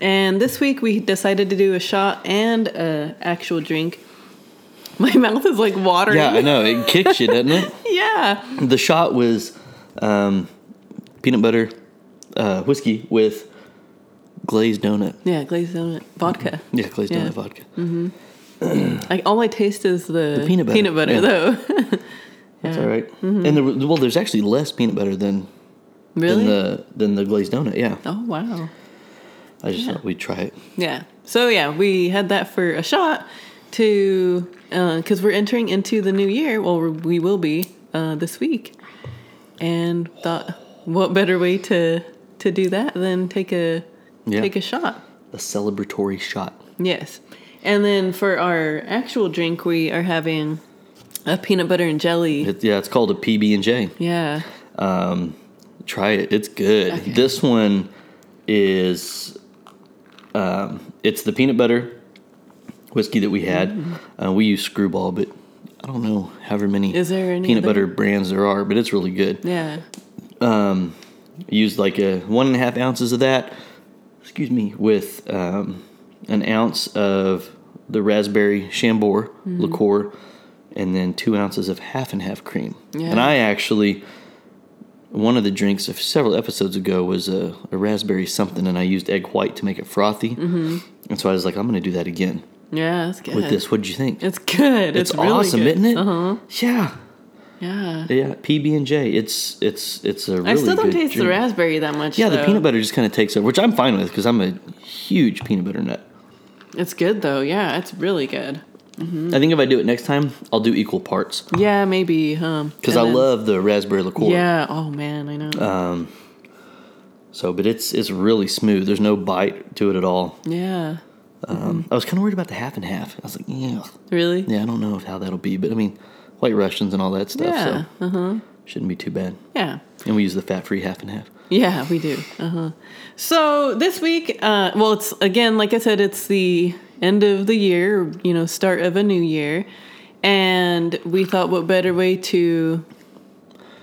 and this week we decided to do a shot and a actual drink. My mouth is like watering. Yeah, I know. It kicks you, doesn't it? yeah. The shot was um, peanut butter uh, whiskey with glazed donut. Yeah, glazed donut vodka. Yeah, glazed Yeah. donut vodka. Like all I taste is the, peanut butter, Peanut butter yeah. though. That's all right. And there, well, there's actually less peanut butter than really? than the than the glazed donut. Yeah, oh wow. I just thought we'd try it. Yeah. So yeah, we had that for a shot to because we're entering into the new year. Well, we will be uh, this week, and thought what better way to to do that than take a Yeah. take a shot. A celebratory shot. Yes. And then for our actual drink, we are having a peanut butter and jelly. It, yeah, it's called a PB and J. Yeah. Um, try it. It's good. Okay. This one is um, it's the peanut butter whiskey that we had. Mm-hmm. Uh, we use Screwball, but I don't know however many Is there any peanut other? butter brands there are, but it's really good. Yeah. used like a one and a half ounces of that excuse me with um, an ounce of the raspberry chambord Mm-hmm. liqueur and then two ounces of half and half cream Yeah. and i actually one of the drinks of several episodes ago was a, a raspberry something and i used egg white to make it frothy mm-hmm. and so i was like i'm going to do that again Yeah, that's good. with this what did you think It's good. it's, It's, really awesome good. isn't it Uh-huh. yeah Yeah. yeah pb&j it's it's it's a really I still don't taste the raspberry that much. Yeah, the peanut butter just kind of takes over, which I'm fine with because I'm a huge peanut butter nut. It's good though. Yeah, it's really good. I think if I do it next time, I'll do equal parts Yeah, maybe. Um, because I then- love the raspberry liqueur. Yeah. Oh man, I know. Uh, So, but it's it's really smooth. There's no bite to it at all. yeah. Um, I was kind of worried about the half and half. I was like, yeah, Really? yeah, I don't know how that'll be, but I mean, White Russians and all that stuff, Yeah. Uh huh. shouldn't be too bad. Yeah. And we use the fat-free half and half. Yeah, we do. Uh huh. So this week, uh, well, it's again, like I said, it's the end of the year, you know, start of a new year, and we thought, what better way to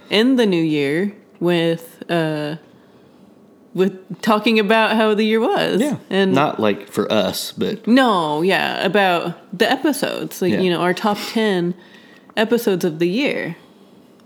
end the new year with uh, with talking about how the year was? Yeah, and not like for us, but no, yeah, about the episodes, like Yeah. you know, our top ten episodes of the year.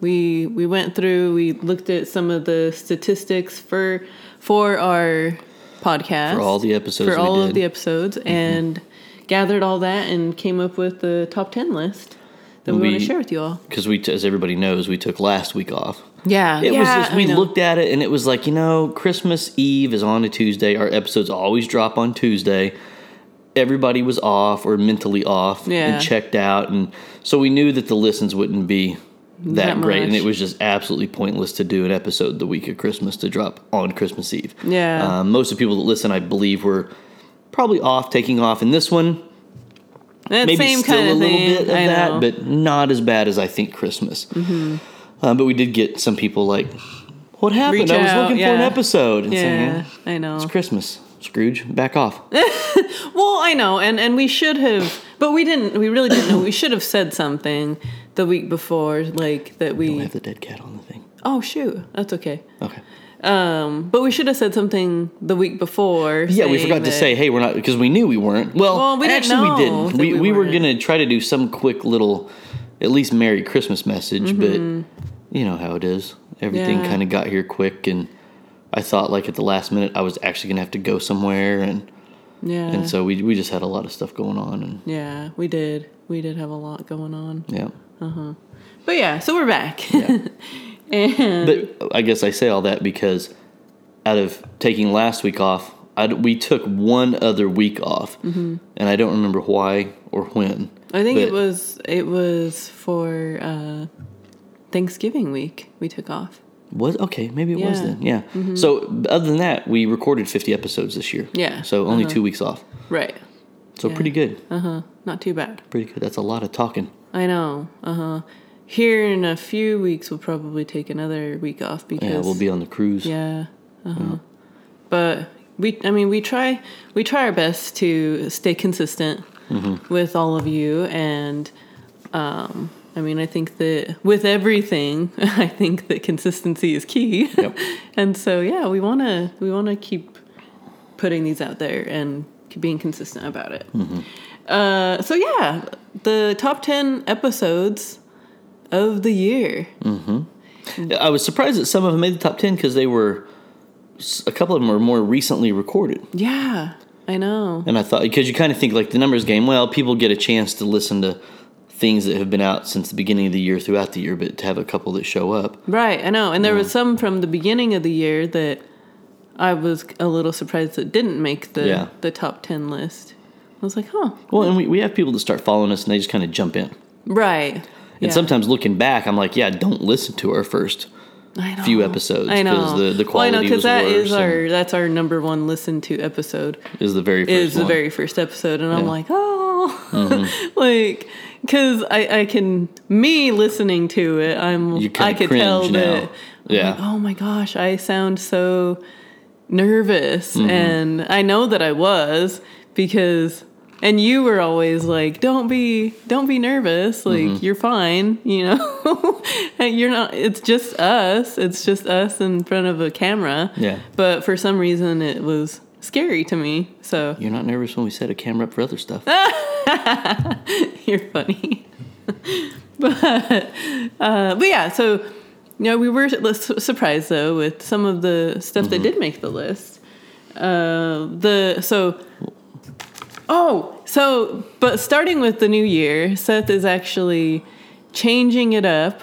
We we went through, we looked at some of the statistics for for our podcast for all the episodes for we all did. Mm-hmm. of the episodes, and gathered all that and came up with the top ten list that we, want to share with you all. because we, as everybody knows, we took last week off. Yeah, It yeah, was just we looked at it and it was like you know Christmas Eve is on a Tuesday. Our episodes always drop on Tuesday. Everybody was off or mentally off Yeah. and checked out, and so we knew that the listens wouldn't be that, That great, and it was just absolutely pointless to do an episode the week of Christmas to drop on Christmas Eve. Yeah. um, most of the people that listen, I believe, were probably off, taking off, in this one That maybe same still kind a of little thing. bit of I that, know. but not as bad as I think Christmas. Mm-hmm. Uh, but we did get some people like, "What happened? Reach I was out, looking for an episode." And saying, yeah, I know. it's Christmas. Scrooge, back off. Well, I know, and and we should have, but we didn't. We really didn't know. We should have said something the week before, like that We we. have the dead cat on the thing. Oh shoot, that's okay. Okay. Um, but we should have said something the week before. Yeah, we forgot to say, "Hey, we're not," because we knew we weren't. Well, Well, we didn't actually, we didn't. We we we were gonna try to do some quick little, at least Merry Christmas message, but you know how it is. Everything Mm-hmm. Yeah. kind of got here quick, and I thought like at the last minute I was actually gonna have to go somewhere, and Yeah, and so we we just had a lot of stuff going on, and yeah, we did. We did have a lot going on. yeah. But yeah, so we're back. Yeah. and But I guess I say all that because out of taking last week off, I, we took one other week off, and I don't remember why or when. I think it was it was for uh, Thanksgiving week we took off. Was okay, maybe it was Yeah. then. Yeah. So other than that, we recorded 50 episodes this year. Yeah. So only Uh-huh. two weeks off. Right. So Yeah. pretty good. Uh huh. Not too bad. Pretty good. That's a lot of talking. I know. Uh huh. Here in a few weeks, we'll probably take another week off because Yeah, we'll be on the cruise. Yeah. Uh-huh. But we I mean we try we try our best to stay consistent Mm-hmm. with all of you and um I mean I think that with everything I think that consistency is key. Yep. and so yeah, we want to we want to keep putting these out there and being consistent about it. Mm-hmm. Uh so yeah, the top 10 episodes of the year. Mm-hmm. I was surprised that some of them made the top 10 because they were, a couple of them were more recently recorded. Yeah, I know. And I thought, because you kind of think like the numbers game, well, people get a chance to listen to things that have been out since the beginning of the year throughout the year, but to have a couple that show up. Right, I know. And there was mm. some from the beginning of the year that I was a little surprised that didn't make the Yeah. the top 10 list. I was like, "Huh." Well, and we, we have people that start following us and they just kind of jump in. Right. And Yeah. sometimes looking back, I'm like, yeah, don't listen to our first few episodes I know. 'cause the- the well, I know was that is worse and- our that's our number one listen to episode. is the very first is the very first episode and I'm like, "Oh." Mm-hmm. like cuz I I can me listening to it, I'm You I could tell now. that Yeah. like, "Oh my gosh, I sound so nervous Mm-hmm. and I know that I was because and you were always like don't be don't be nervous. Like Mm-hmm. you're fine you know? And you're not it's just us. It's just us in front of a camera. Yeah. but for some reason it was scary to me so. You're not nervous when we set a camera up for other stuff. you're funny. But uh but yeah so you know we were surprised though with some of the stuff that did make the list. Uh the so oh so but starting with the new year seth is actually changing it up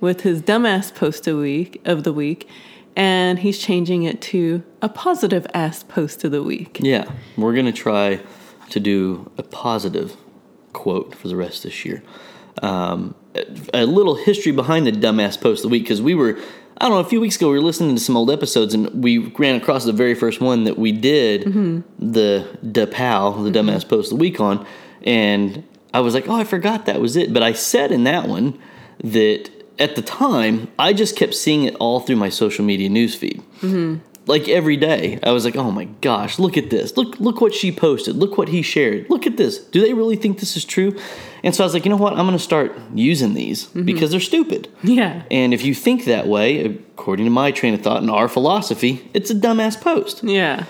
with his dumbass post a week of the week and he's changing it to a positive ass post of the week Yeah, we're gonna try to do a positive quote for the rest of this year. Um, a little history behind the dumbass post of the week because we were, I don't know, a few weeks ago we were listening to some old episodes and we ran across the very first one that we did mm-hmm. the DePow, the mm-hmm. dumbass post of the week on, and I was like, oh, I forgot that was it. But I said in that one that at the time I just kept seeing it all through my social media newsfeed mm-hmm. Like every day. I was like oh my gosh look at this. Look look what she posted. Look what he shared. Look at this. Do they really think this is true? And so i was like you know what? I'm going to start using these mm-hmm. because they're stupid. Yeah. And if you think that way according to my train of thought and our philosophy it's a dumbass post. Yeah.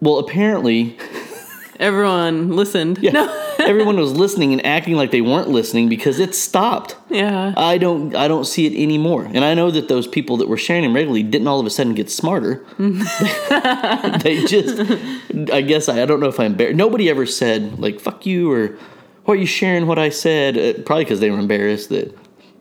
Well apparently everyone listened. Yeah, no everyone was listening and acting like they weren't listening because it stopped yeah I don't I don't see it anymore. And I know that those people that were sharing them regularly didn't all of a sudden get smarter. they just I guess I, I don't know if I'm embarrassed nobody ever said like fuck you or why are you sharing what I said? Uh, probably because they were embarrassed that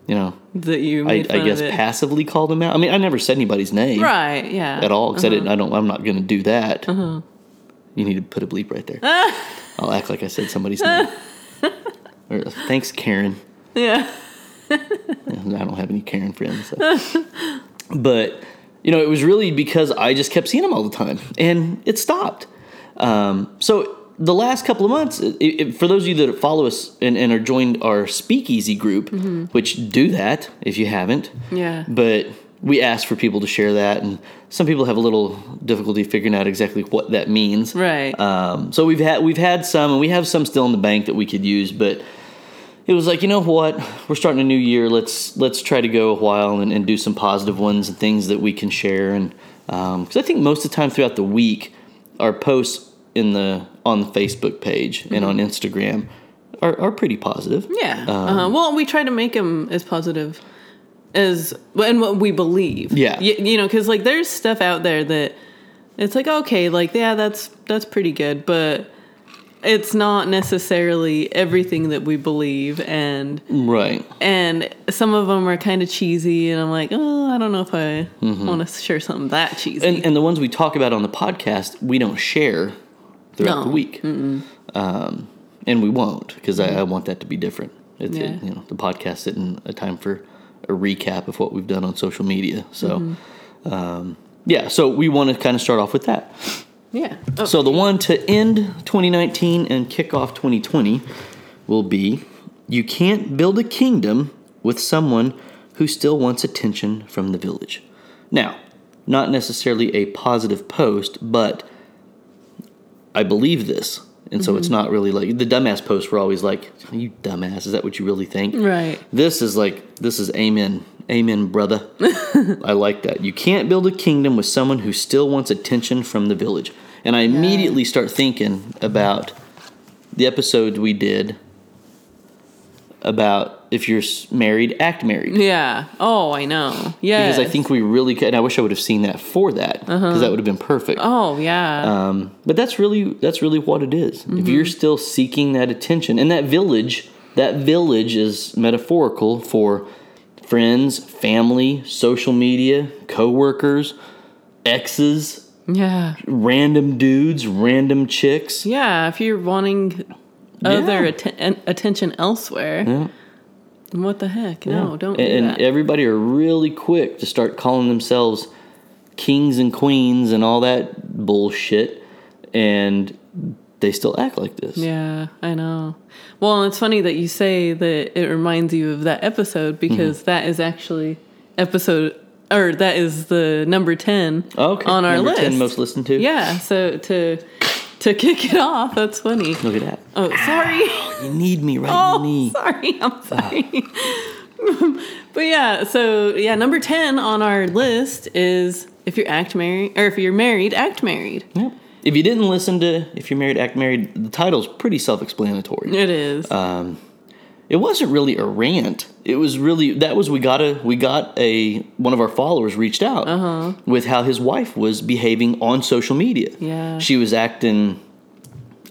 you know that you I, I guess passively called them out. I mean I never said anybody's name right yeah at all because I Uh-huh. didn't I don't I'm not going to do that. You need to put a bleep right there. I'll act like I said somebody's name. or, thanks Karen. yeah I don't have any Karen friends. so. but, you know, it was really because I just kept seeing them all the time and it stopped. Um, so the last couple of months, it, it, for those of you that follow us and, and are joined our speakeasy group, which do that if you haven't, yeah but we ask for people to share that and some people have a little difficulty figuring out exactly what that means right um, so we've had we've had some, and we have some still in the bank that we could use. But it was like, you know what? We're starting a new year. Let's let's try to go a while and, and do some positive ones and things that we can share. And because I think most of the time throughout the week, our posts in the on the Facebook page and on Instagram are, are pretty positive. yeah Um, uh-huh. well we try to make them as positive as and what we believe Yeah. you, you know because like there's stuff out there that it's like okay like yeah that's that's pretty good but it's not necessarily everything that we believe and Right. and some of them are kind of cheesy and i'm like oh i don't know if i want to share something that cheesy Mm-hmm. And and the ones we talk about on the podcast, we don't share throughout No. the week, um, and we won't because I, I want that to be different. It's Yeah. it, you know the podcast isn't a time for a recap of what we've done on social media. So, um, yeah, so we want to kind of start off with that. Yeah. Oh, So the one to end 2019 and kick off 2020 will be you can't build a kingdom with someone who still wants attention from the village. Now, not necessarily a positive post, but I believe this. And so it's mm-hmm. not really like the dumbass posts were always like, you dumbass, is that what you really think? right. This is like, this is amen. Amen, brother. I like that. You can't build a kingdom with someone who still wants attention from the village. And I immediately start thinking about the episode we did about if you're married, act married. Yeah. Oh, I know. Yeah. Because I think we really could, and I wish I would have seen that for that, because that would have been perfect. Oh, yeah. Um, but that's really that's really what it is. Mm-hmm. If you're still seeking that attention, and that village, that village is metaphorical for friends, family, social media, coworkers, exes, yeah. random dudes, random chicks. Yeah. If you're wanting other Yeah. atten- attention elsewhere, Yeah. What the heck? No, don't do and, and that. everybody are really quick to start calling themselves kings and queens and all that bullshit, and they still act like this. Yeah, I know. Well, it's funny that you say that it reminds you of that episode because mm-hmm. that is actually episode or that is the number 10 Okay. on our Number list. 10 most listened to. Yeah, so to to kick it off, that's funny. Look at that. Oh, sorry. You need me right in Oh, the knee. sorry. I'm sorry. but yeah, so yeah, number 10 on our list is if you're act married or if you're married, act married. Yep. If you didn't listen to If You're Married, Act Married, the title's pretty self explanatory. It is. Um, it wasn't really a rant. It was really that was we got a we got a one of our followers reached out Uh-huh. with how his wife was behaving on social media. Yeah. She was acting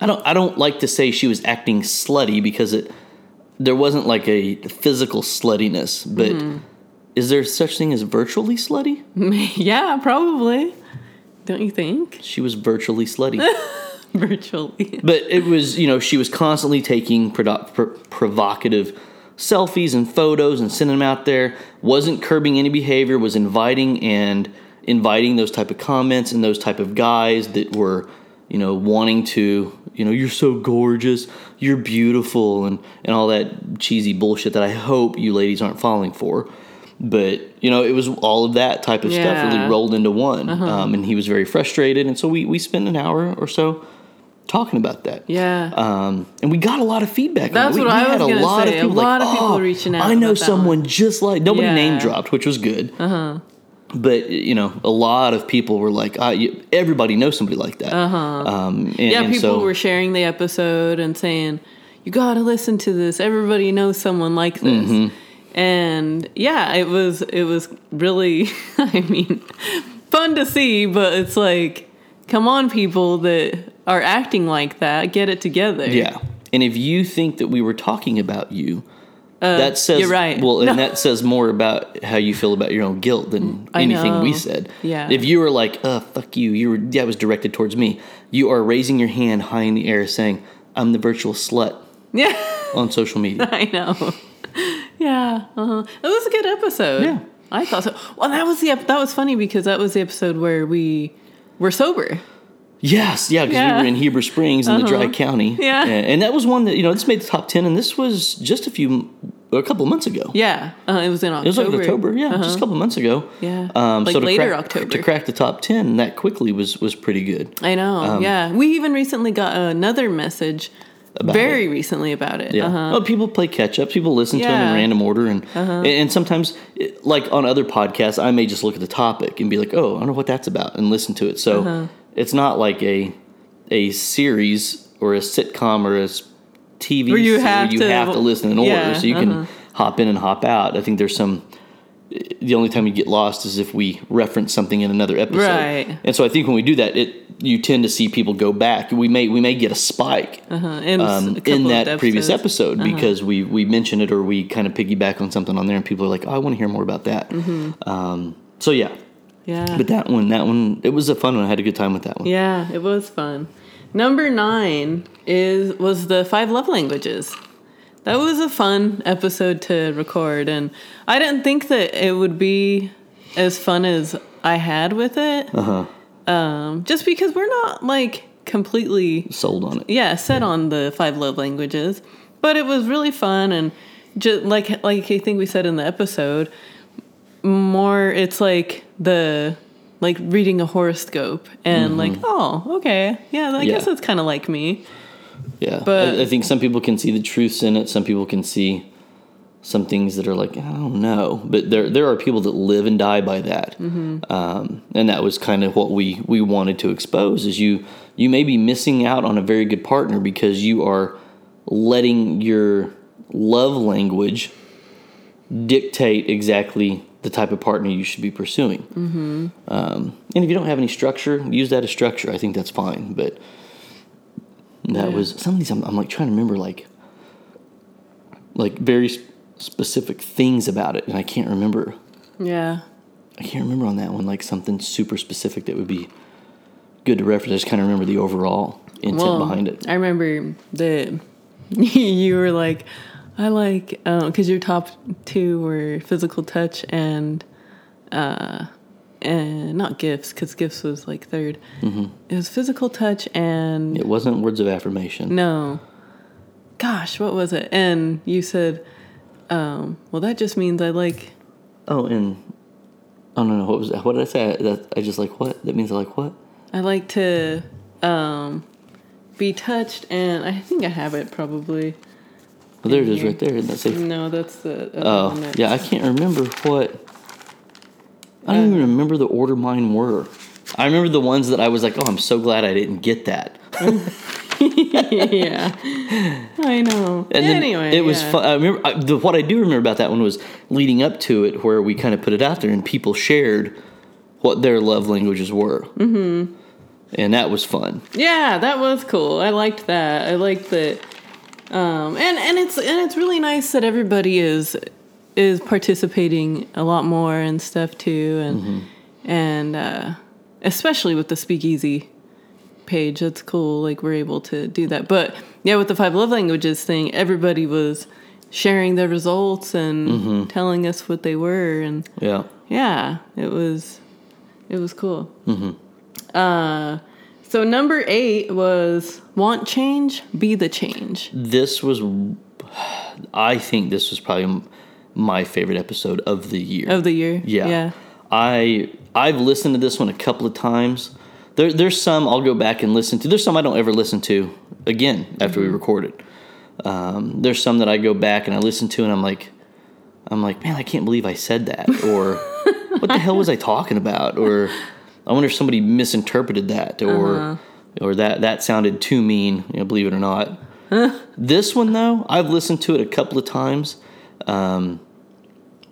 I don't I don't like to say she was acting slutty because it there wasn't like a physical sluttiness, but Mm-hmm. is there such thing as virtually slutty? yeah, probably. Don't you think? She was virtually slutty. Virtually. But it was, you know, she was constantly taking prodo- pr- provocative selfies and photos and sending them out there. Wasn't curbing any behavior. Was inviting and inviting those type of comments and those type of guys that were, you know, wanting to, you know, you're so gorgeous, you're beautiful, and and all that cheesy bullshit that I hope you ladies aren't falling for. But you know, it was all of that type of stuff really rolled into one, um, and he was very frustrated. And so we we spent an hour or so talking about that. Yeah. Um, and we got a lot of feedback. That's. We, what we I had was a gonna lot say. of A people. lot like, of people "Oh, reaching out I know someone just like nobody Yeah. name dropped, which was good. Uh Uh-huh. But you know, a lot of people were like, you, everybody knows somebody like that. Uh huh. Um, and, yeah, and people so, were sharing the episode and saying, "You got to listen to this. Everybody knows someone like this." Mm-hmm. And yeah, it was it was really I mean, fun to see, but it's like come on people that are acting like that, get it together. Yeah. And if you think that we were talking about you, that says Uh, you're right. Well, and No. that says more about how you feel about your own guilt than anything we said. Yeah. If you were like, "Uh, fuck you," you were that was directed towards me. You are raising your hand high in the air, saying, "I'm the virtual slut Yeah. on social media." I know. Yeah, uh-huh. it was a good episode. Yeah. I thought so. Well, that was the ep- that was funny because that was the episode where we were sober. Yes, yeah, because Yeah. we were in Heber Springs in the dry Uh-huh. county. Yeah. and, and that was one that you know this made the top ten, and this was just a few, a couple of months ago. Yeah, uh, it was in October. It was like October, yeah, just a couple months ago. Yeah. Um, Yeah. Like to later crack, October. to crack the top ten that quickly was was pretty good. I know. Um, yeah, we even recently got another message, About very recently about it. Yeah. Uh-huh. Oh, people play catch up. People listen to them Uh-huh. in random order, and and, and sometimes, like on other podcasts, I may just look at the topic and be like, "Oh, I don't know what that's about," and listen to it. So Uh-huh. It's not like a a series or a sitcom or a TV Where you series have you to- have to listen in yeah, order, so you can uh-huh. hop in and hop out. I think there's some. The only time you get lost is if we reference something in another episode, Right. And so I think when we do that, it you tend to see people go back. We may we may get a spike Uh-huh. Um, a in that previous episodes. Uh-huh. episode because we we mention it or we kind of piggyback on something on there, and people are like, "Oh, I want to hear more about that." Mm-hmm. Um, so yeah, Yeah. but that one, that one, it was a fun one. I had a good time with that one. Yeah, it was fun. Number nine is was the five love languages. that was a fun episode to record, and I didn't think that it would be as fun as I had with it. Uh huh. Um, just because we're not like completely Sold on it. yeah set on the five love languages, but it was really fun and just like like I think we said in the episode, more it's like the like reading a horoscope and like oh okay yeah I Yeah. guess that's kind of like me. Yeah, But- I, I think some people can see the truths in it. Some people can see some things that are like I don't know, but there there are people that live and die by that, um, and that was kind of what we we wanted to expose. Is you you may be missing out on a very good partner because you are letting your love language dictate exactly the type of partner you should be pursuing. Mm-hmm. Um, and if you don't have any structure, use that as structure. I think that's fine, but that Yeah. was some of these I'm, I'm like trying to remember like like very specific things about it and i can't remember Yeah. i can't remember on that one like something super specific that would be good to reference i just kind of remember the overall intent behind it I remember that you were like, I like because your top two were physical touch and uh and not gifts because gifts was like 3rd It was physical touch and it wasn't words of affirmation no, gosh, what was it? And you said, um, well, that just means I like. oh and oh no no what was that what did i say that i just like what that means i like what I like to um, be touched, and I think I have it probably. Well there it is right there isn't that say No, that's the. Oh, oh that- yeah i can't remember what i don't even remember the order mine were i remember the ones that i was like oh i'm so glad i didn't get that yeah, I know. And anyway, it was yeah. fun. I remember I, the, what I do remember about that one was leading up to it, where we kind of put it out there and people shared what their love languages were, mm-hmm. and that was fun. Yeah, that was cool. I liked that. I liked that. Um, and and it's and it's really nice that everybody is is participating a lot more and stuff too, and Mm-hmm. and uh, especially with the Speakeasy page, that's cool. Like we're able to do that. But yeah, with the five love languages thing, everybody was sharing their results and Mm-hmm. telling us what they were, and Yeah, yeah, it was it was cool. Uh, so number eight was want change, be the change. this was. I think this was probably my favorite episode of the year. Of the year, Yeah. yeah, I I've listened to this one a couple of times. There, there's some I'll go back and listen to. There's some I don't ever listen to again after we record it. Um, there's some that I go back and I listen to and I'm like, I'm like, man, I can't believe I said that, or what the hell was I talking about, or I wonder if somebody misinterpreted that, or or that that sounded too mean. You know, believe it or not. this one though, I've listened to it a couple of times. Um,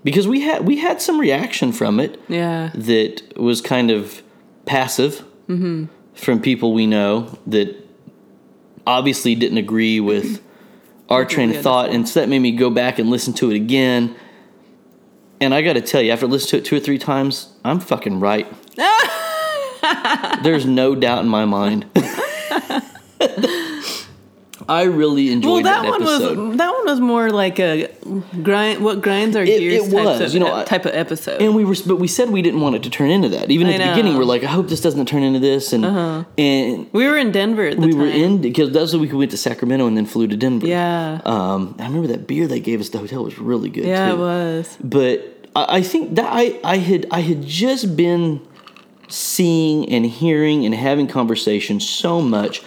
because we had we had some reaction from it yeah, that was kind of passive from people we know that obviously didn't agree with our train of thought, and so that made me go back and listen to it again. And I got to tell you, after listening to it two or three times, I'm fucking right. There's no doubt in my mind. I really Well, enjoyed that, that, one episode. was that one was more like a grind. What grinds our It- gears? it was, of, you know, type of episode. and we were, but we said we didn't want it to turn into that. Even I at the know. beginning, we're like, I hope this doesn't turn into this. And and we were in Denver at the we time. were in because that was the week we went to Sacramento and then flew to Denver. Yeah, Um, I remember that beer they gave us at the hotel was really good yeah, too. it was. But I, I think that I, I had I had just been seeing and hearing and having conversations so much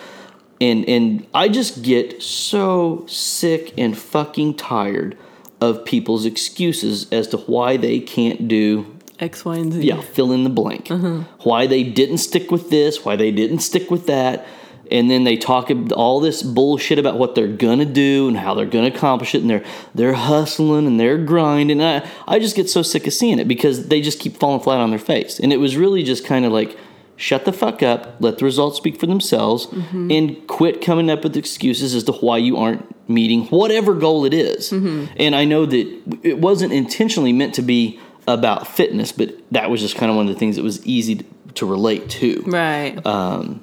and and I just get so sick and fucking tired of people's excuses as to why they can't do X, Y, and Z. yeah, fill in the blank. Mm-hmm. Why they didn't stick with this, why they didn't stick with that. And then they talk all this bullshit about what they're gonna do and how they're gonna accomplish it, and they're they're hustling and they're grinding. And I, I just get so sick of seeing it because they just keep falling flat on their face. And it was really just kind of like, shut the fuck up, let the results speak for themselves, and quit coming up with excuses as to why you aren't meeting whatever goal it is. And I know that it wasn't intentionally meant to be about fitness, but that was just kind of one of the things that was easy to, relate to. Right. Uh,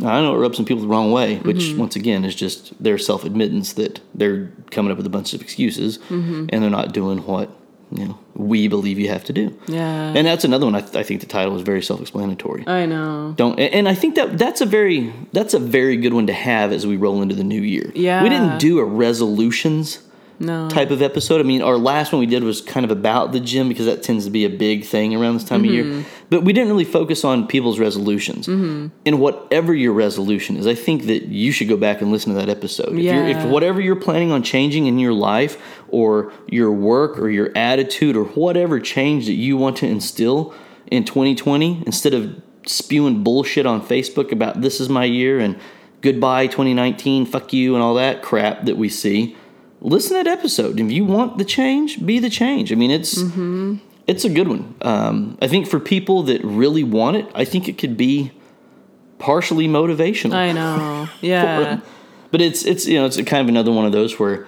I know it rubs some people the wrong way, which mm-hmm. once again is just their self admittance that they're coming up with a bunch of excuses mm-hmm. and they're not doing what you know we believe you have to do. Yeah. And that's another one. I, th- I think the title is very self explanatory. I know. Don't and and I think that that's a very that's a very good one to have as we roll into the new year. Yeah. we didn't do a resolutions No. type of episode. I mean, our last one we did was kind of about the gym because that tends to be a big thing around this time of year. Mm-hmm. But we didn't really focus on people's resolutions. Mm-hmm. And whatever your resolution is, I think that you should go back and listen to that episode. If, you're, if whatever you're planning on changing in your life or your work or your attitude or whatever change that you want to instill in 2020, instead of spewing bullshit on Facebook about this is my year and goodbye 2019, fuck you, and all that crap that we see listen to that episode. If you want the change, be the change. I mean, it's it's a good one. Um, I think for people that really want it, I think it could be partially motivational. I know. Yeah. But it's it's you know it's kind of another one of those where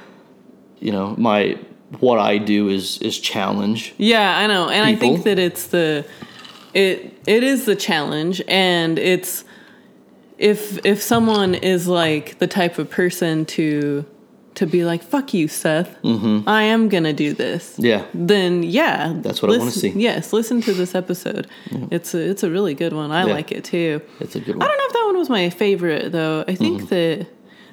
you know my what I do is is challenge. Yeah, I know. And I think that it's the it it is the challenge and it's if if someone is like the type of person to to be like fuck you Seth. I am going to do this. Yeah, Then yeah, That's what I wanna see. Yes, listen to this episode. It's a it's a really good one. I Yeah. like it too. it's a good one. I don't know if that one was my favorite though. I think Mm-hmm. that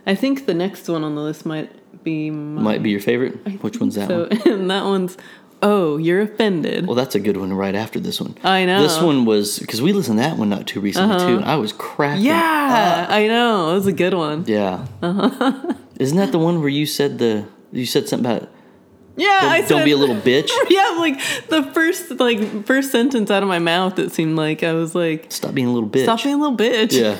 I think the next one on the list might be my, Might be your favorite. Which one's that so, one? and that one's oh, you're offended. Well, that's a good one right after this one. I know. This one was because we listened to that one not too recently too, and I was cracking. Yeah, I know. It was a good one. Yeah. Uh-huh. Isn't that the one where you said the you said something about Yeah, I don't, don't be a little bitch? Yeah, like the first like first sentence out of my mouth, it seemed like I was like, Stop being a little bitch. "Stop being a little bitch." Yeah.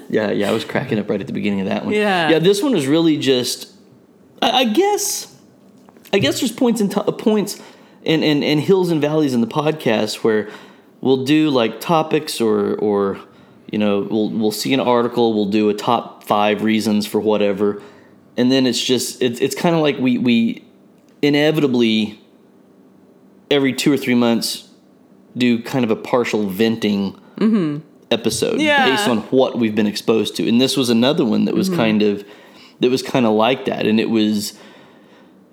yeah, yeah. I was cracking up right at the beginning of that one. Yeah. Yeah. This one was really just. I, I guess. I guess there's points and t- points, and, and and hills and valleys in the podcast where we'll do like topics or or you know we'll we'll see an article we'll do a top five reasons for whatever, and then it's just it's it's kind of like we we inevitably every two or three months do kind of a partial venting episode Mm-hmm. Yeah. based on what we've been exposed to. And this was another one that was kind of that was kind of like that. And it was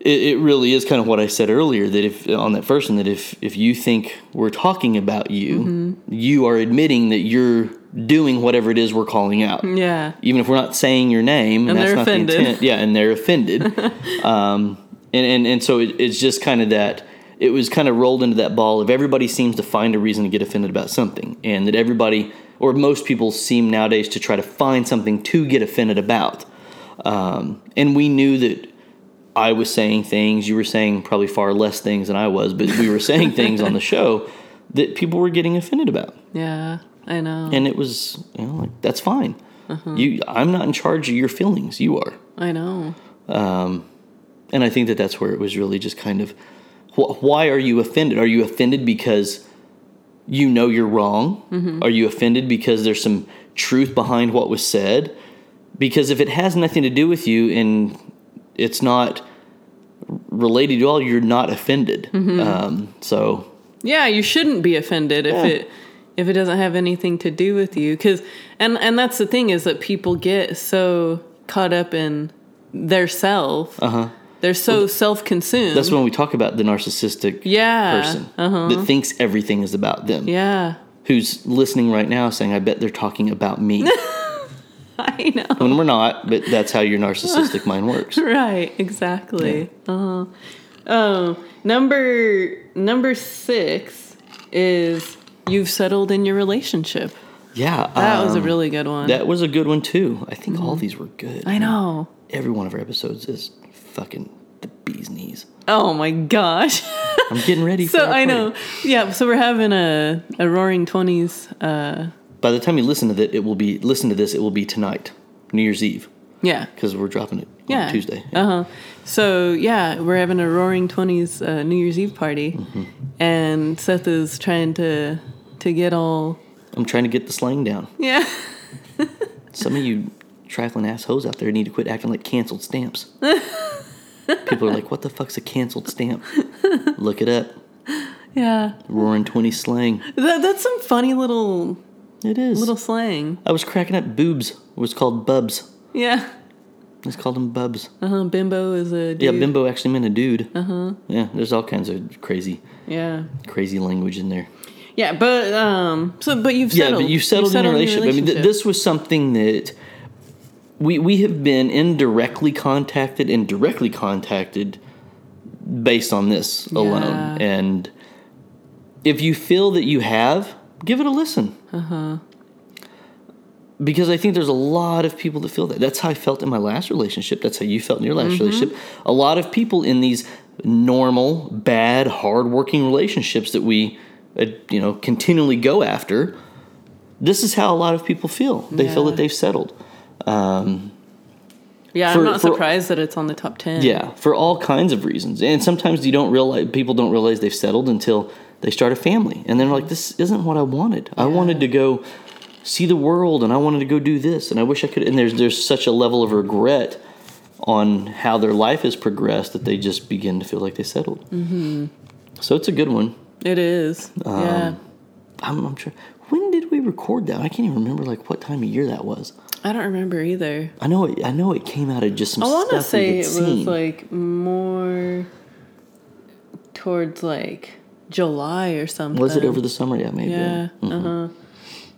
it, it really is kind of what I said earlier that if on that first one that if if you think we're talking about you, you are admitting that you're doing whatever it is we're calling out. Yeah. Even if we're not saying your name And that's they're not offended. the intent. Yeah, and they're offended. um, and, and and so it, it's just kind of that it was kind of rolled into that ball of everybody seems to find a reason to get offended about something and that everybody or most people seem nowadays to try to find something to get offended about um, and we knew that i was saying things you were saying probably far less things than i was but we were saying things on the show that people were getting offended about Yeah, I know. and it was you know like that's fine Uh-huh. you i'm not in charge of your feelings you are I know. and I think that that's where it was really just kind of wh- why are you offended? Are you offended because you know you're wrong? Mm-hmm. Are you offended because there's some truth behind what was said? Because if it has nothing to do with you and it's not related to all, you're not offended. Mm-hmm. Um, so Yeah, you shouldn't be offended if Yeah. it if it doesn't have anything to do with you cuz and and that's the thing is that people get so caught up in their self. Uh-huh. They're so self-consumed. that's when we talk about the narcissistic yeah. person Uh-huh. that thinks everything is about them. Yeah. Who's listening right now saying, I bet they're talking about me. I know. when we're not, but that's how your narcissistic mind works. Right, exactly. Uh-huh. Oh, number number 6 is you've settled in your relationship. Yeah, That was a um, really good one. that was a good one too. I think all these were good. Mm-hmm. I know. Every one of our episodes is fucking the bee's knees. Oh my gosh. I'm getting ready. for so I know. Yeah, so we're having a a roaring 20s uh By the time you listen to that, it will be listen to this. It will be tonight, New Year's Eve, yeah. because we're dropping it Yeah. on Tuesday. Uh-huh. So yeah, we're having a roaring 20s uh, New Year's Eve party Mm-hmm. and Seth is trying to to get all I'm trying to get the slang down. yeah. Some of you trifling assholes out there need to quit acting like canceled stamps. People are like, "What the fuck's a canceled stamp?" Look it up. Yeah. Roaring twenty slang. That, that's some funny little It is. little slang. I was cracking up. Boobs It was called bubs. Yeah. Let's them bubs. Uh huh. Bimbo is a dude. Yeah, bimbo actually meant a dude. Uh huh. Yeah, there's all kinds of crazy, Yeah. crazy language in there. Yeah, but um, so but you've Yeah, but you've settled, in a your relationship. I mean, th- this was something that we we have been indirectly contacted and directly contacted based on this alone. Yeah. And if you feel that you have, give it a listen. Uh huh. Uh-huh. Because I think there's a lot of people that feel that. That's how I felt in my last relationship. That's how you felt in your last Mm-hmm. relationship. A lot of people in these normal, bad, hardworking relationships that we, uh, you know, continually go after. This is how a lot of people feel. They feel that they've settled. Um, Yeah, for- I'm not for- surprised that it's on the top ten. yeah, for all kinds of reasons. And sometimes you don't realize people don't realize they've settled until they start a family, and they're like, "This isn't what I wanted. I wanted to go see the world, and I wanted to go do this, and I wish I could." And there's there's such a level of regret on how their life has progressed that they just begin to feel like they settled. Mm-hmm. So it's a good one. it is. Um, yeah, I'm, I'm sure. When did we record that? I can't even remember like what time of year that was. I don't remember either. I know it. I know it came out of just some I want to say it was seen. like more towards like July or something. was it over the summer? Yeah, maybe. Yeah. Uh huh.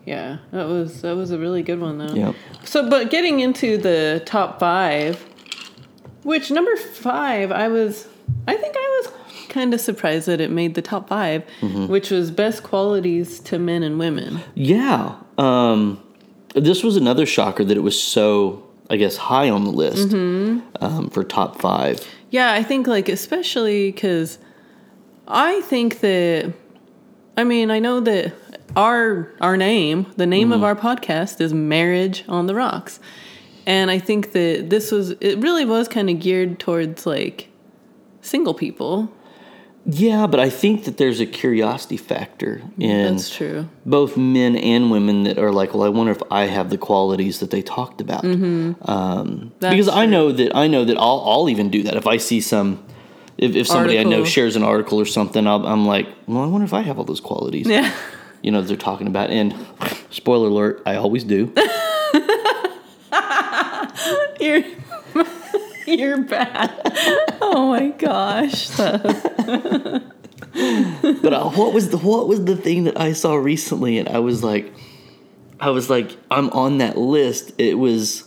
Yeah, that was that was a really good one though. Yep. So, but getting into the top five, which number five, I was, I think I was kind of surprised that it made the top 5 Mm-hmm. which was best qualities to men and women. Yeah. Um, this was another shocker that it was so, I guess, high on the list um, for top five. Yeah, I think like especially because I think that I mean I know that our our name, the name of mm-hmm. our podcast is Marriage on the Rocks, and I think that this was it really was kind of geared towards like single people. Yeah, but I think that there's a curiosity factor mm, in That's true. both men and women that are like, well, I wonder if I have the qualities that they talked about. Mm-hmm. Um, That's because I know that I know that I'll, I'll even do that if I see some. If, if somebody I know shares an article or something, I'll, I'm like, well, I wonder if I have all those qualities. Yeah. You know, they're talking about. And spoiler alert, I always do. You're you're bad. Oh my gosh. But uh, what was the what was the thing that I saw recently, and I was like, I was like, I'm on that list. It was,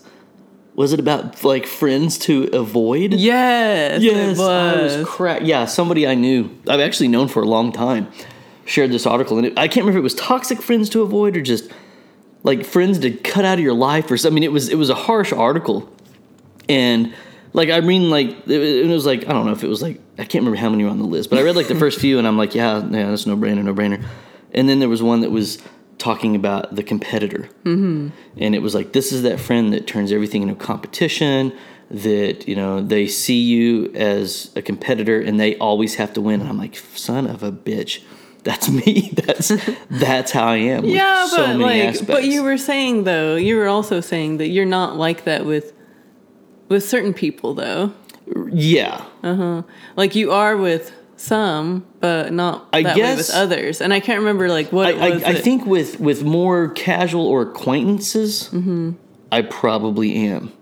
was it about like friends to avoid? Yes. Yes, It I was. was Yeah, somebody I knew, I've actually known for a long time, shared this article, and it, I can't remember if it was toxic friends to avoid or just like friends to cut out of your life or something. I mean, it was it was a harsh article, and like I mean, like it, it was like I don't know if it was like I can't remember how many were on the list, but I read like the first few, and I'm like, yeah, yeah, that's no brainer, no brainer. And then there was one that was talking about the competitor, mm-hmm. and it was like this is that friend that turns everything into competition. That you know they see you as a competitor, and they always have to win. And I'm like, son of a bitch. That's me. That's that's how I am. Yeah, so but like, aspects. but you were saying though, you were also saying that you're not like that with with certain people though. yeah, Uh huh. Like you are with some, but not I that way guess- with others. And I can't remember like what I, it was. I, I think with with more casual or acquaintances, Mm-hmm. I probably am.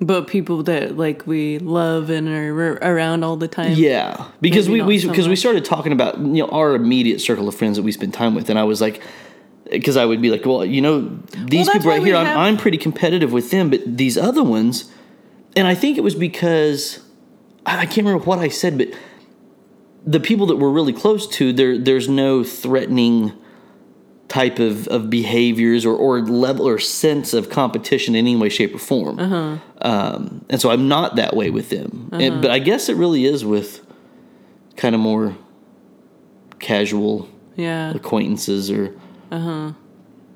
but people that like we love and are around all the time. Yeah, because we we so because we started talking about you know our immediate circle of friends that we spend time with, and I was like, because I would be like, well, you know, these that's people right here, I'm, have- I'm pretty competitive with them, but these other ones, and I think it was because I can't remember what I said, but the people that we're really close to, there there's no threatening type of, of behaviors or, or level or sense of competition in any way, shape, or form. Uh-huh. Um, and so I'm not that way with them. And, but I guess it really is with kind of more casual Yeah. acquaintances or Yeah.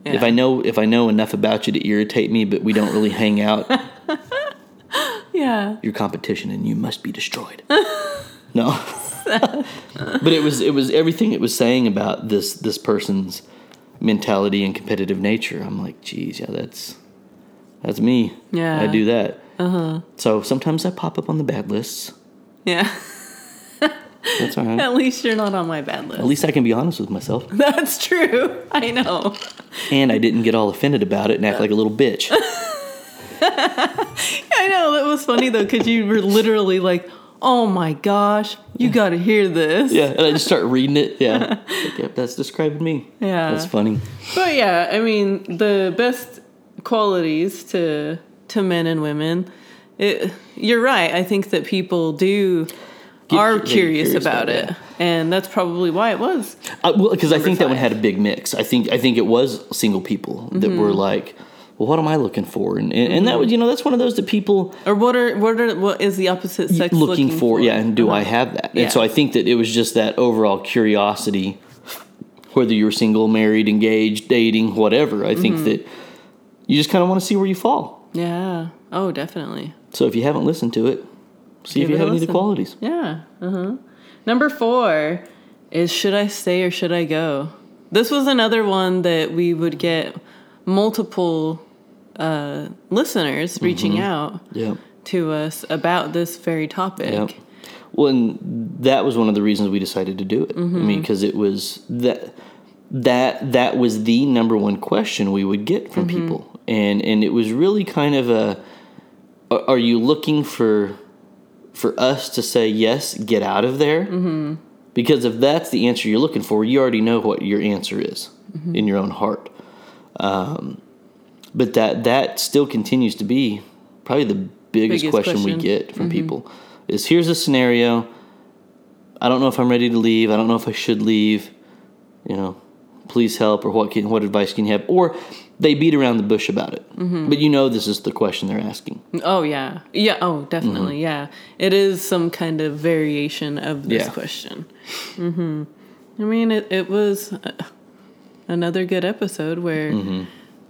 if I know if I know enough about you to irritate me, but we don't really hang out, Yeah. your competition and you must be destroyed. no. but it was it was everything it was saying about this this person's mentality and competitive nature. I'm like, geez, yeah, that's that's me. Yeah. I do that. Uh-huh. So sometimes I pop up on the bad lists. Yeah. That's all right. At least you're not on my bad list. At least I can be honest with myself. That's true. I know. and I didn't get all offended about it and act like a little bitch. I know that was funny though, because you were literally like, "Oh my gosh, you got to hear this." Yeah, and I just start reading it. Yeah, like, yep, that's describing me. Yeah. that's funny. But yeah, I mean, the best qualities to to men and women. It, you're right. I think that people do Get- are curious, curious about, about it, it, and that's probably why it was. Uh, well, because I think that one had a big mix. I think I think it was single people that were Mm-hmm. like, "Well, what am I looking for?" And and, and that was you know that's one of those that people Or what are what are what is the opposite sex looking, for, yeah and do i Uh-huh. have that Yeah. and so i think that it was just that overall curiosity whether you're single married engaged dating whatever i Mm-hmm. think that you just kind of want to see where you fall Yeah. Oh, definitely. so if you haven't listened to it see if you have any of the qualities Yeah. Uh huh. Number four is should I stay or should I go? This was another one that we would get multiple uh, listeners reaching out yeah to us about this very topic. yeah well and that was one of the reasons we decided to do it i Mm-hmm. mean because it was that that that was the number one question we would get from Mm-hmm. people and and it was really kind of a are are you looking for for us to say yes get out of there mm-hmm. because if that's the answer you're looking for you already know what your answer is Mm-hmm. in your own heart um, but that that still continues to be probably the biggest, Biggest question, we get from people is here's a scenario i don't know if i'm ready to leave i don't know if i should leave you know please help or what can what advice can you have or they beat around the bush about it but you know this is the question they're asking Oh yeah. Yeah. Oh, definitely. Yeah. It is some kind of variation of this Yeah. question. hmm I mean, it it was uh, another good episode where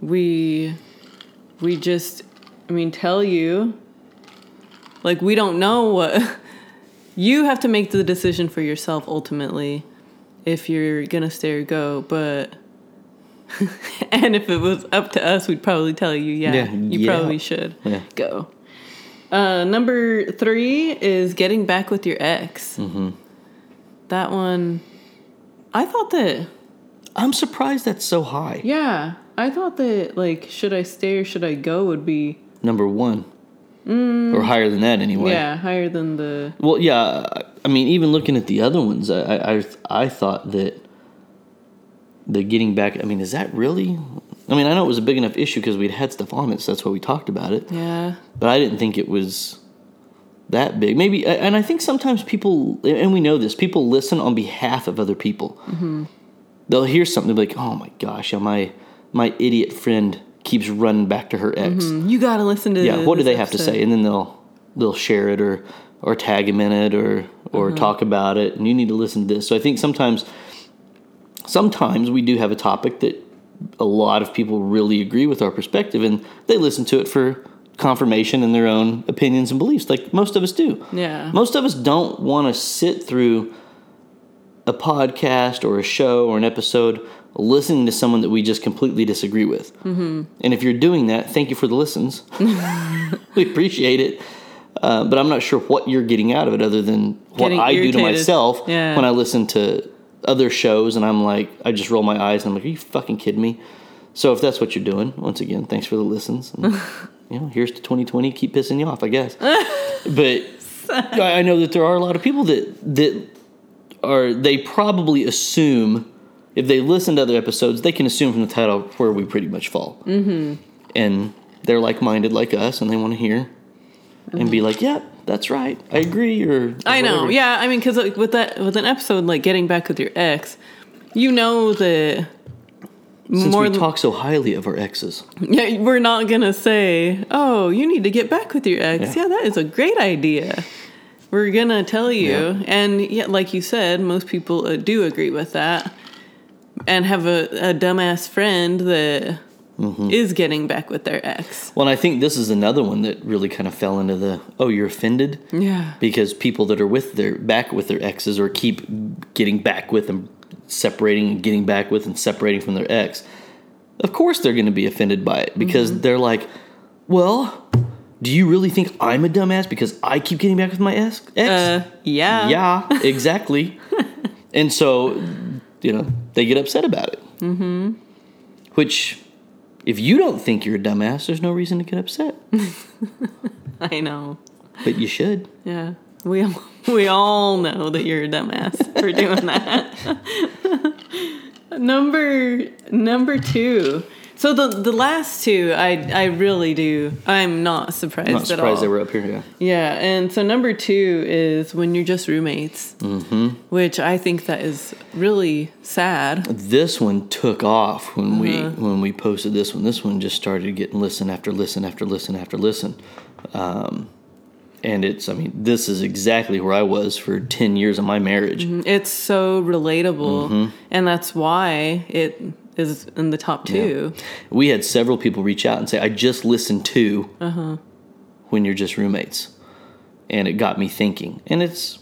we we just I mean tell you like we don't know what you have to make the decision for yourself ultimately if you're gonna stay or go, but. and if it was up to us, we'd probably tell you, yeah, Yeah, you yeah. probably should Yeah. go. Uh, number three is getting back with your ex. Mm-hmm. That one, I thought that, i'm surprised that's so high yeah, I thought that, like, should I stay or should I go would be, number one or higher than that anyway yeah, higher than the, Well, yeah. I- I mean, even looking at the other ones, I I, I thought that the getting back. I mean, is that really? I mean, I know it was a big enough issue because we'd had stuff on it, so that's why we talked about it. yeah, But I didn't think it was that big. Maybe, and I think sometimes people, and we know this, people listen on behalf of other people. Mm-hmm. They'll hear something they'll be like, "Oh my gosh, am my my idiot friend keeps running back to her ex." you gotta listen to yeah what do they have to say and then they'll they'll share it or or tag him in it or or Mm-hmm. talk about it and you need to listen to this so i think sometimes sometimes we do have a topic that a lot of people really agree with our perspective and they listen to it for confirmation in their own opinions and beliefs like most of us do Yeah. most of us don't want to sit through a podcast or a show or an episode listening to someone that we just completely disagree with. Mm-hmm. And if you're doing that, thank you for the listens. we appreciate it. Uh, but I'm not sure what you're getting out of it other than what Getting I do to myself Yeah. when I listen to other shows and I'm like, I just roll my eyes and I'm like, are you fucking kidding me? So if that's what you're doing, once again, thanks for the listens. And, you know, here's to 2020. Keep pissing you off, I guess. but I I know that there are a lot of people that that are they probably assume if they listen to other episodes, they can assume from the title where we pretty much fall. Mm-hmm. And they're like minded like us, and they want to hear and be like, "Yeah, that's right. I agree." Or I know. whatever. Yeah, I mean, because like, with that, with an episode like getting back with your ex, you know that Since more we than talk so highly of our exes, yeah, we're not gonna say, "Oh, you need to get back with your ex." Yeah. Yeah, that is a great idea. We're gonna tell you, Yeah. and yeah, like you said, most people uh, do agree with that, and have a, a dumbass friend that is Mm-hmm. getting back with their ex. well, and I think this is another one that really kind of fell into the oh, you're offended. Yeah, because people that are with their back with their exes or keep getting back with them separating and getting back with and separating from their ex of course they're going to be offended by it because Mm-hmm. they're like well do you really think i'm a dumbass because i keep getting back with my ex, ex? uh, yeah, yeah exactly and so you know they get upset about it Mm-hmm. Which, if you don't think you're a dumbass, there's no reason to get upset. I know. But you should. Yeah. We all, we all know that you're a dumbass for doing that. number number two. So the the last two, I I really do. I'm not surprised, I'm not surprised they were up here. Yeah. Yeah, and so number two is when you're just roommates, Mm-hmm. which I think that is really sad. This one took off when we Uh-huh. when we posted this one. This one just started getting listen after listen after listen after listen. Um, and it's, I mean, this is exactly where I was for 10 years of my marriage. It's so relatable, Mm-hmm. and that's why it is in the top two. We had several people reach out and say, I just listened to Uh-huh. when you're just roommates. And it got me thinking. And it's,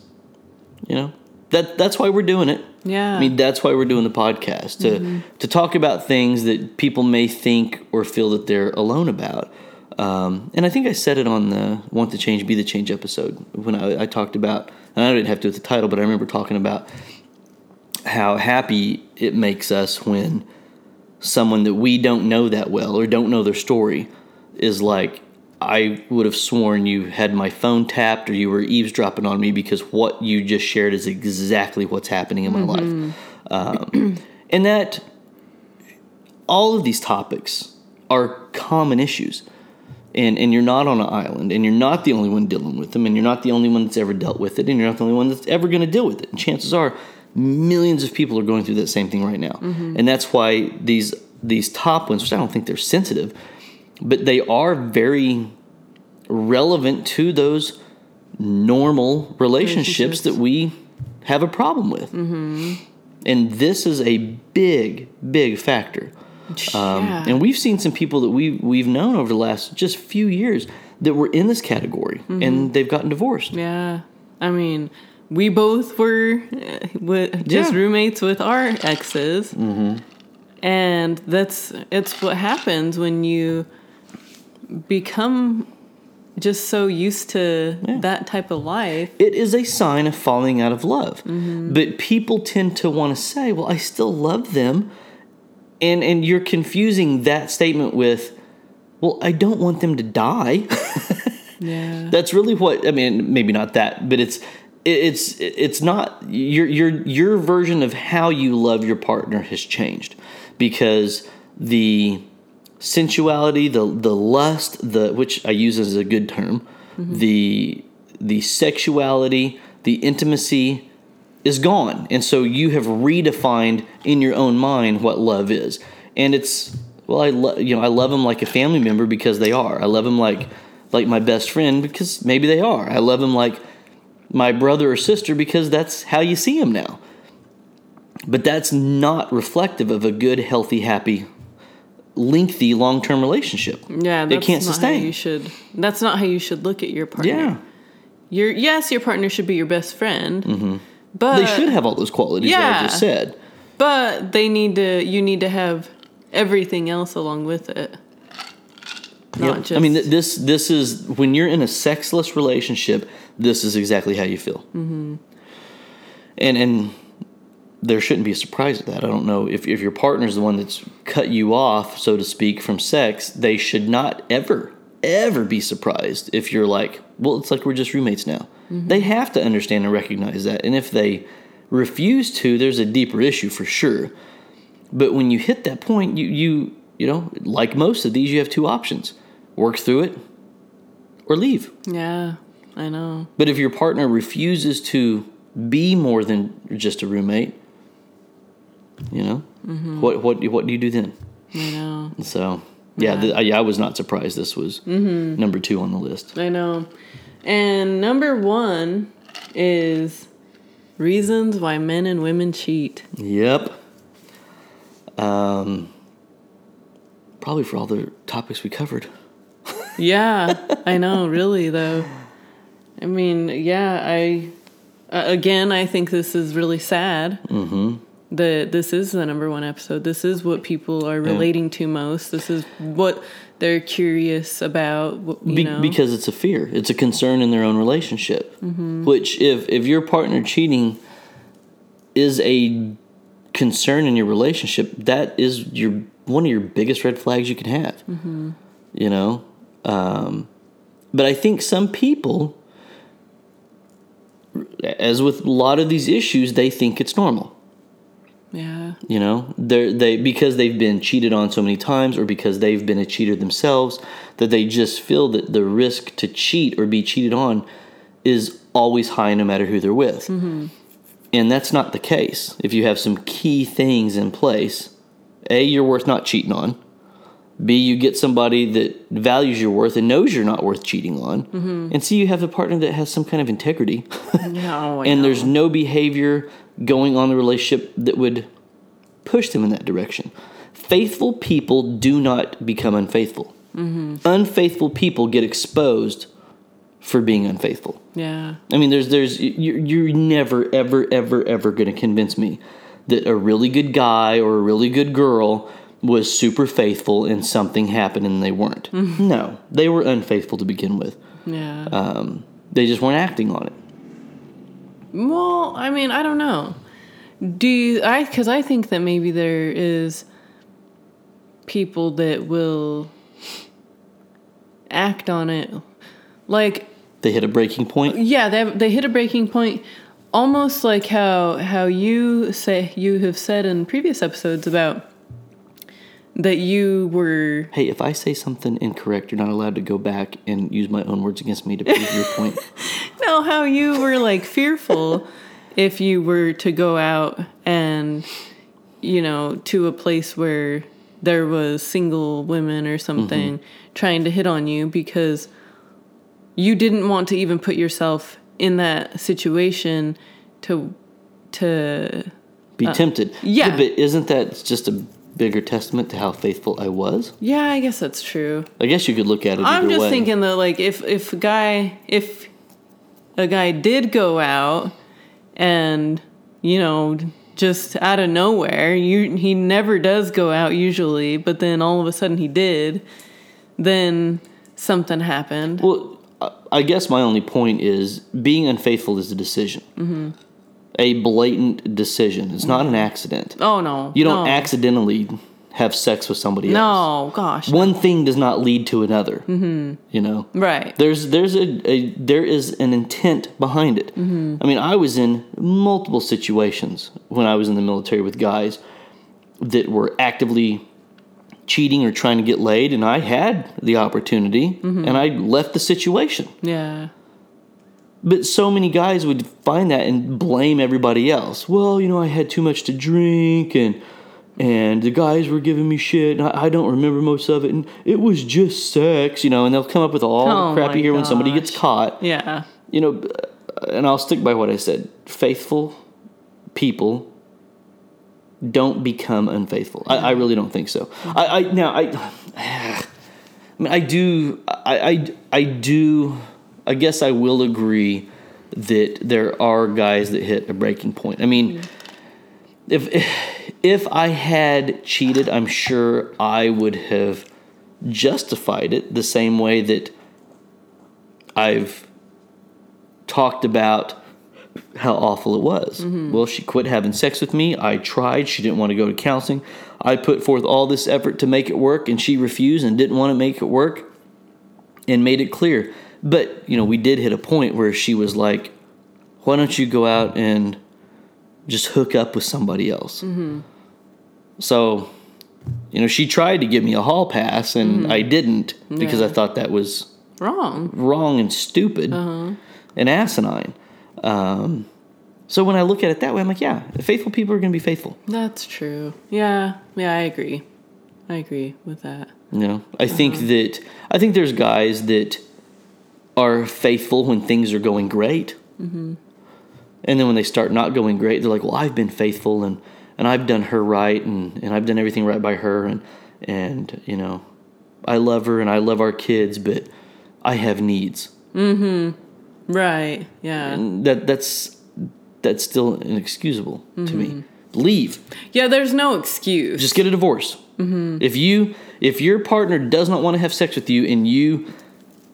you know, that that's why we're doing it. Yeah. I mean, that's why we're doing the podcast to to talk about things that people may think or feel that they're alone about. Um, and I think I said it on the "Want to Change, Be the Change" episode when I, I talked about. And I didn't have to with the title, but I remember talking about how happy it makes us when someone that we don't know that well or don't know their story is like, I would have sworn you had my phone tapped or you were eavesdropping on me because what you just shared is exactly what's happening in my life. Um, and that all of these topics are common issues. And, and you're not on an island, and you're not the only one dealing with them, and you're not the only one that's ever dealt with it, and you're not the only one that's ever going to deal with it. And chances are, millions of people are going through that same thing right now, mm-hmm. and that's why these these top ones, which I don't think they're sensitive, but they are very relevant to those normal relationships, Relationships. that we have a problem with. Mm-hmm. And this is a big, big factor. Um, yeah. And we've seen some people that we we've known over the last just few years that were in this category, mm-hmm. and they've gotten divorced. yeah. I mean, we both were uh, with, just Yeah. roommates with our exes. Mm-hmm. And that's it's what happens when you become just so used to that type of life. It is a sign of falling out of love. Mm-hmm. But people tend to want to say, "Well, I still love them," and and you're confusing that statement with, "Well, I don't want them to die." Yeah. That's really what I mean. Maybe not that, but it's it- it's it's not your your your version of how you love your partner has changed because the sensuality, the the lust, the which I use as a good term, mm-hmm. the the sexuality, the intimacy is gone, and so you have redefined in your own mind what love is, and it's well, I love you know I love them like a family member because they are. I love them like like my best friend because maybe they are. I love them like my brother or sister because that's how you see them now. But that's not reflective of a good, healthy, happy, lengthy, long term relationship. Yeah, It can't not sustain. How you should. That's not how you should look at your partner. Yeah. Your yes, your partner should be your best friend. Mm-hmm. But They should have all those qualities that I just said. But they need to. You need to have everything else along with it. Not Yep. just. I mean, th- this this is when you're in a sexless relationship. This is exactly how you feel. Mm-hmm. And and there shouldn't be a surprise at that. I don't know if if your partner's the one that's cut you off, so to speak, from sex. They should not ever ever be surprised if you're like, well, it's like we're just roommates now. They have to understand and recognize that. And if they refuse to, there's a deeper issue for sure. But when you hit that point, you you you know, like most of these, you have two options: work through it or leave. yeah, I know. But if your partner refuses to be more than just a roommate, you know, what what what do you do then? I know. So yeah, th- I, I was not surprised this was number two on the list. I know. And number one is reasons why men and women cheat. Yep. Um, probably for all the topics we covered. Yeah, I know, really, though. I mean, yeah, I. Uh, again, I think this is really sad. Mm-hmm. That this is the number one episode. This is what people are relating to most. This is what they're curious about. You Be- know, because it's a fear it's a concern in their own relationship which if if your partner cheating is a concern in your relationship, that is your one of your biggest red flags you can have. You know, um, but I think some people, as with a lot of these issues, they think it's normal. Yeah. You know, they they because they've been cheated on so many times, or because they've been a cheater themselves, that they just feel that the risk to cheat or be cheated on is always high, no matter who they're with. Mm-hmm. And that's not the case. If you have some key things in place, a you're worth not cheating on. B, you get somebody that values your worth and knows you're not worth cheating on. Mm-hmm. And C, you have a partner that has some kind of integrity. No. And know. there's no behavior going on in the relationship that would push them in that direction. Faithful people do not become unfaithful. Mm-hmm. Unfaithful people get exposed for being unfaithful. Yeah. I mean, there's there's you're, you're never ever ever ever going to convince me that a really good guy or a really good girl was super faithful and something happened and they weren't. No, they were unfaithful to begin with. Yeah. Um, they just weren't acting on it. Well, I mean, I don't know. Do you, I? Because I think that maybe there is people that will act on it, like They hit a breaking point. yeah, they they hit a breaking point, almost like how how you say you have said in previous episodes about that you were Hey, if I say something incorrect, you're not allowed to go back and use my own words against me to prove your point. No, how you were like fearful if you were to go out and, you know, to a place where there was single women or something mm-hmm. trying to hit on you because you didn't want to even put yourself in that situation to to Be uh, tempted. yeah. but isn't that just a bigger testament to how faithful I was? yeah i guess that's true I guess you could look at it. i'm just way. thinking that like if if a guy if a guy did go out and you know just out of nowhere you he never does go out usually but then all of a sudden he did then something happened Well, I- I guess my only point is being unfaithful is a decision. Mm-hmm. A blatant decision. It's not an accident. oh no You don't no. accidentally have sex with somebody else. no gosh One thing does not lead to another. Mm-hmm. You know. right There's there's a, a there is an intent behind it. Mm-hmm. I mean, I was in multiple situations when I was in the military with guys that were actively cheating or trying to get laid, and I had the opportunity, Mm-hmm. and I left the situation. yeah But so many guys would find that and blame everybody else. Well, you know, I had too much to drink, and and the guys were giving me shit, and I, I don't remember most of it, and it was just sex, you know. And they'll come up with all Oh the crap you hear when somebody gets caught yeah you know, and I'll stick by what I said. Faithful people don't become unfaithful. I, I really don't think so. I, I now I, I mean, I do. I, I I do. I guess I will agree that there are guys that hit a breaking point. I mean, if if I had cheated, I'm sure I would have justified it the same way that I've talked about how awful it was. Mm-hmm. Well, she quit having sex with me. I tried. She didn't want to go to counseling. I put forth all this effort to make it work, and she refused and didn't want to make it work and made it clear. But, you know, we did hit a point where she was like, why don't you go out and just hook up with somebody else? Mm-hmm. So, you know, she tried to give me a hall pass, and mm-hmm. I didn't because I thought that was wrong wrong and stupid uh-huh. and asinine. Um, so when I look at it that way, I'm like, yeah, faithful people are going to be faithful. that's true yeah yeah i agree i agree with that Know, I think uh-huh. that I think there's guys that are faithful when things are going great, mm-hmm. and then when they start not going great, they're like, well, I've been faithful and and I've done her right and and I've done everything right by her and and you know, I love her and I love our kids, but I have needs. Hmm. right. Yeah. And that that's that's still inexcusable to me. Mm-hmm. Leave. yeah there's no excuse Just get a divorce. If you if your partner does not want to have sex with you and you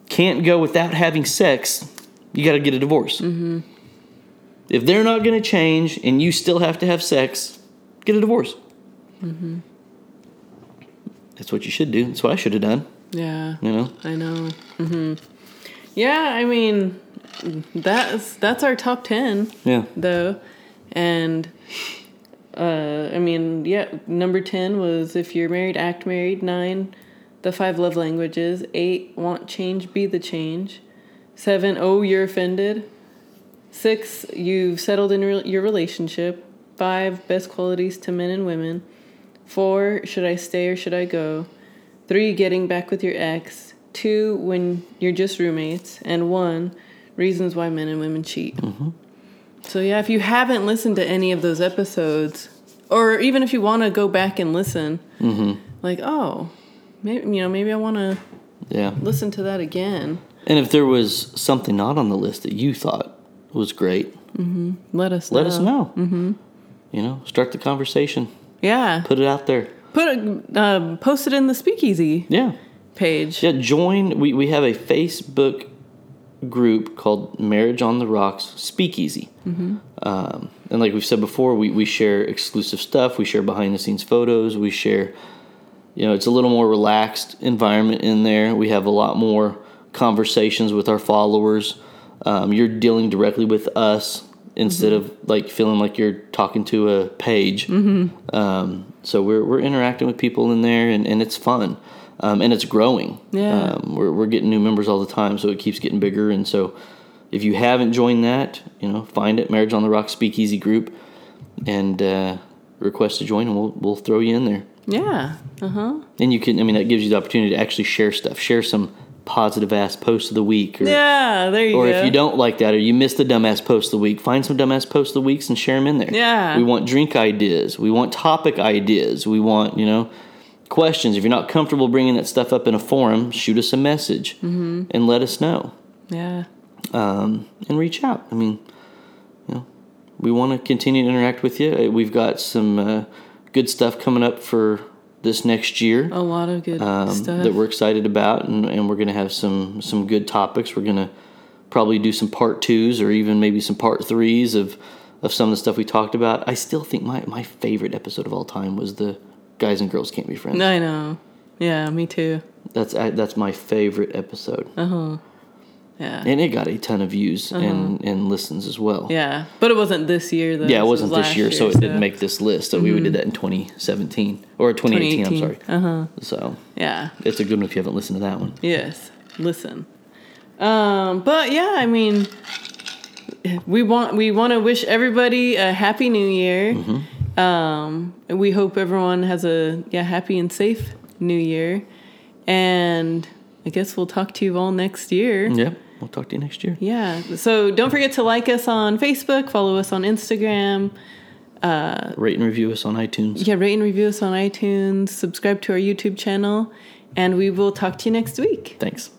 can't go without having sex, you got to get a divorce. If they're not going to change and you still have to have sex, get a divorce. Mm-hmm. That's what you should do. That's what I should have done. Yeah. You know. I know. hmm Yeah, I mean, that's that's our top ten Yeah. though, and uh, I mean, yeah, number ten was if you're married, act married. Nine, the five love languages. Eight, want change, be the change. Seven, oh, you're offended. Six, you've settled in re- your relationship. Five, best qualities to men and women. Four, should I stay or should I go? Three, getting back with your ex. Two, when you're just roommates. And one, reasons why men and women cheat. So, yeah, if you haven't listened to any of those episodes, or even if you want to go back and listen, like, oh, maybe, you know, maybe I want to Yeah. listen to that again. And if there was something not on the list that you thought was great, Let us let know. us know. Mm-hmm. You know, start the conversation. Yeah. Put it out there. Put it, um, post it in the speakeasy Yeah. page. Yeah, join. We, we have a Facebook group called Marriage on the Rocks Speakeasy. Um, and like we've said before, we, we share exclusive stuff. We share behind the scenes photos. We share, you know, it's a little more relaxed environment in there. We have a lot more conversations with our followers. Um, you're dealing directly with us instead of like feeling like you're talking to a page. Um, so we're, we're interacting with people in there and, and it's fun. Um, and it's growing. Yeah. Um, we're, we're getting new members all the time, so it keeps getting bigger. And so if you haven't joined that, you know, find it, Marriage on the Rock Speakeasy group, and uh, request to join, and we'll, we'll throw you in there. Yeah. Uh huh. And you can, I mean, that gives you the opportunity to actually share stuff, share some positive ass post of the week. Or, Yeah. There you or go. Or if you don't like that, or you missed the dumbass post of the week, find some dumbass post of the weeks and share them in there. Yeah. We want drink ideas. We want topic ideas. We want, you know, questions. If you're not comfortable bringing that stuff up in a forum, shoot us a message Mm-hmm. and let us know. Yeah. Um, and reach out. I mean, you know, we want to continue to interact with you. Uh, We've got some uh, good stuff coming up for this next year A lot of good um, stuff. that we're excited about, and, and we're going to have some some good topics. We're going to probably do some part twos or even maybe some part threes of of some of the stuff we talked about. I still think my my favorite episode of all time was the guys and girls can't be friends. I know. Yeah. Me too. That's I, that's my favorite episode, Yeah. and it got a ton of views and and listens as well. Uh-huh. yeah. But it wasn't this year though. Yeah, it wasn't was this last year, so it didn't make this list. So we did that in 2017 or 2018. I'm sorry. Uh huh. So Yeah. it's a good one if you haven't listened to that one. Yes. Listen. Um, but yeah, I mean, we want we want to wish everybody a happy New Year. Mm-hmm. Um, we hope everyone has a yeah happy and safe New Year, and I guess we'll talk to you all next year. Yep. We'll talk to you next year. Yeah. So don't forget to like us on Facebook, follow us on Instagram. Rate and review us on iTunes. Yeah, rate and review us on iTunes. Subscribe to our YouTube channel, and we will talk to you next week. Thanks.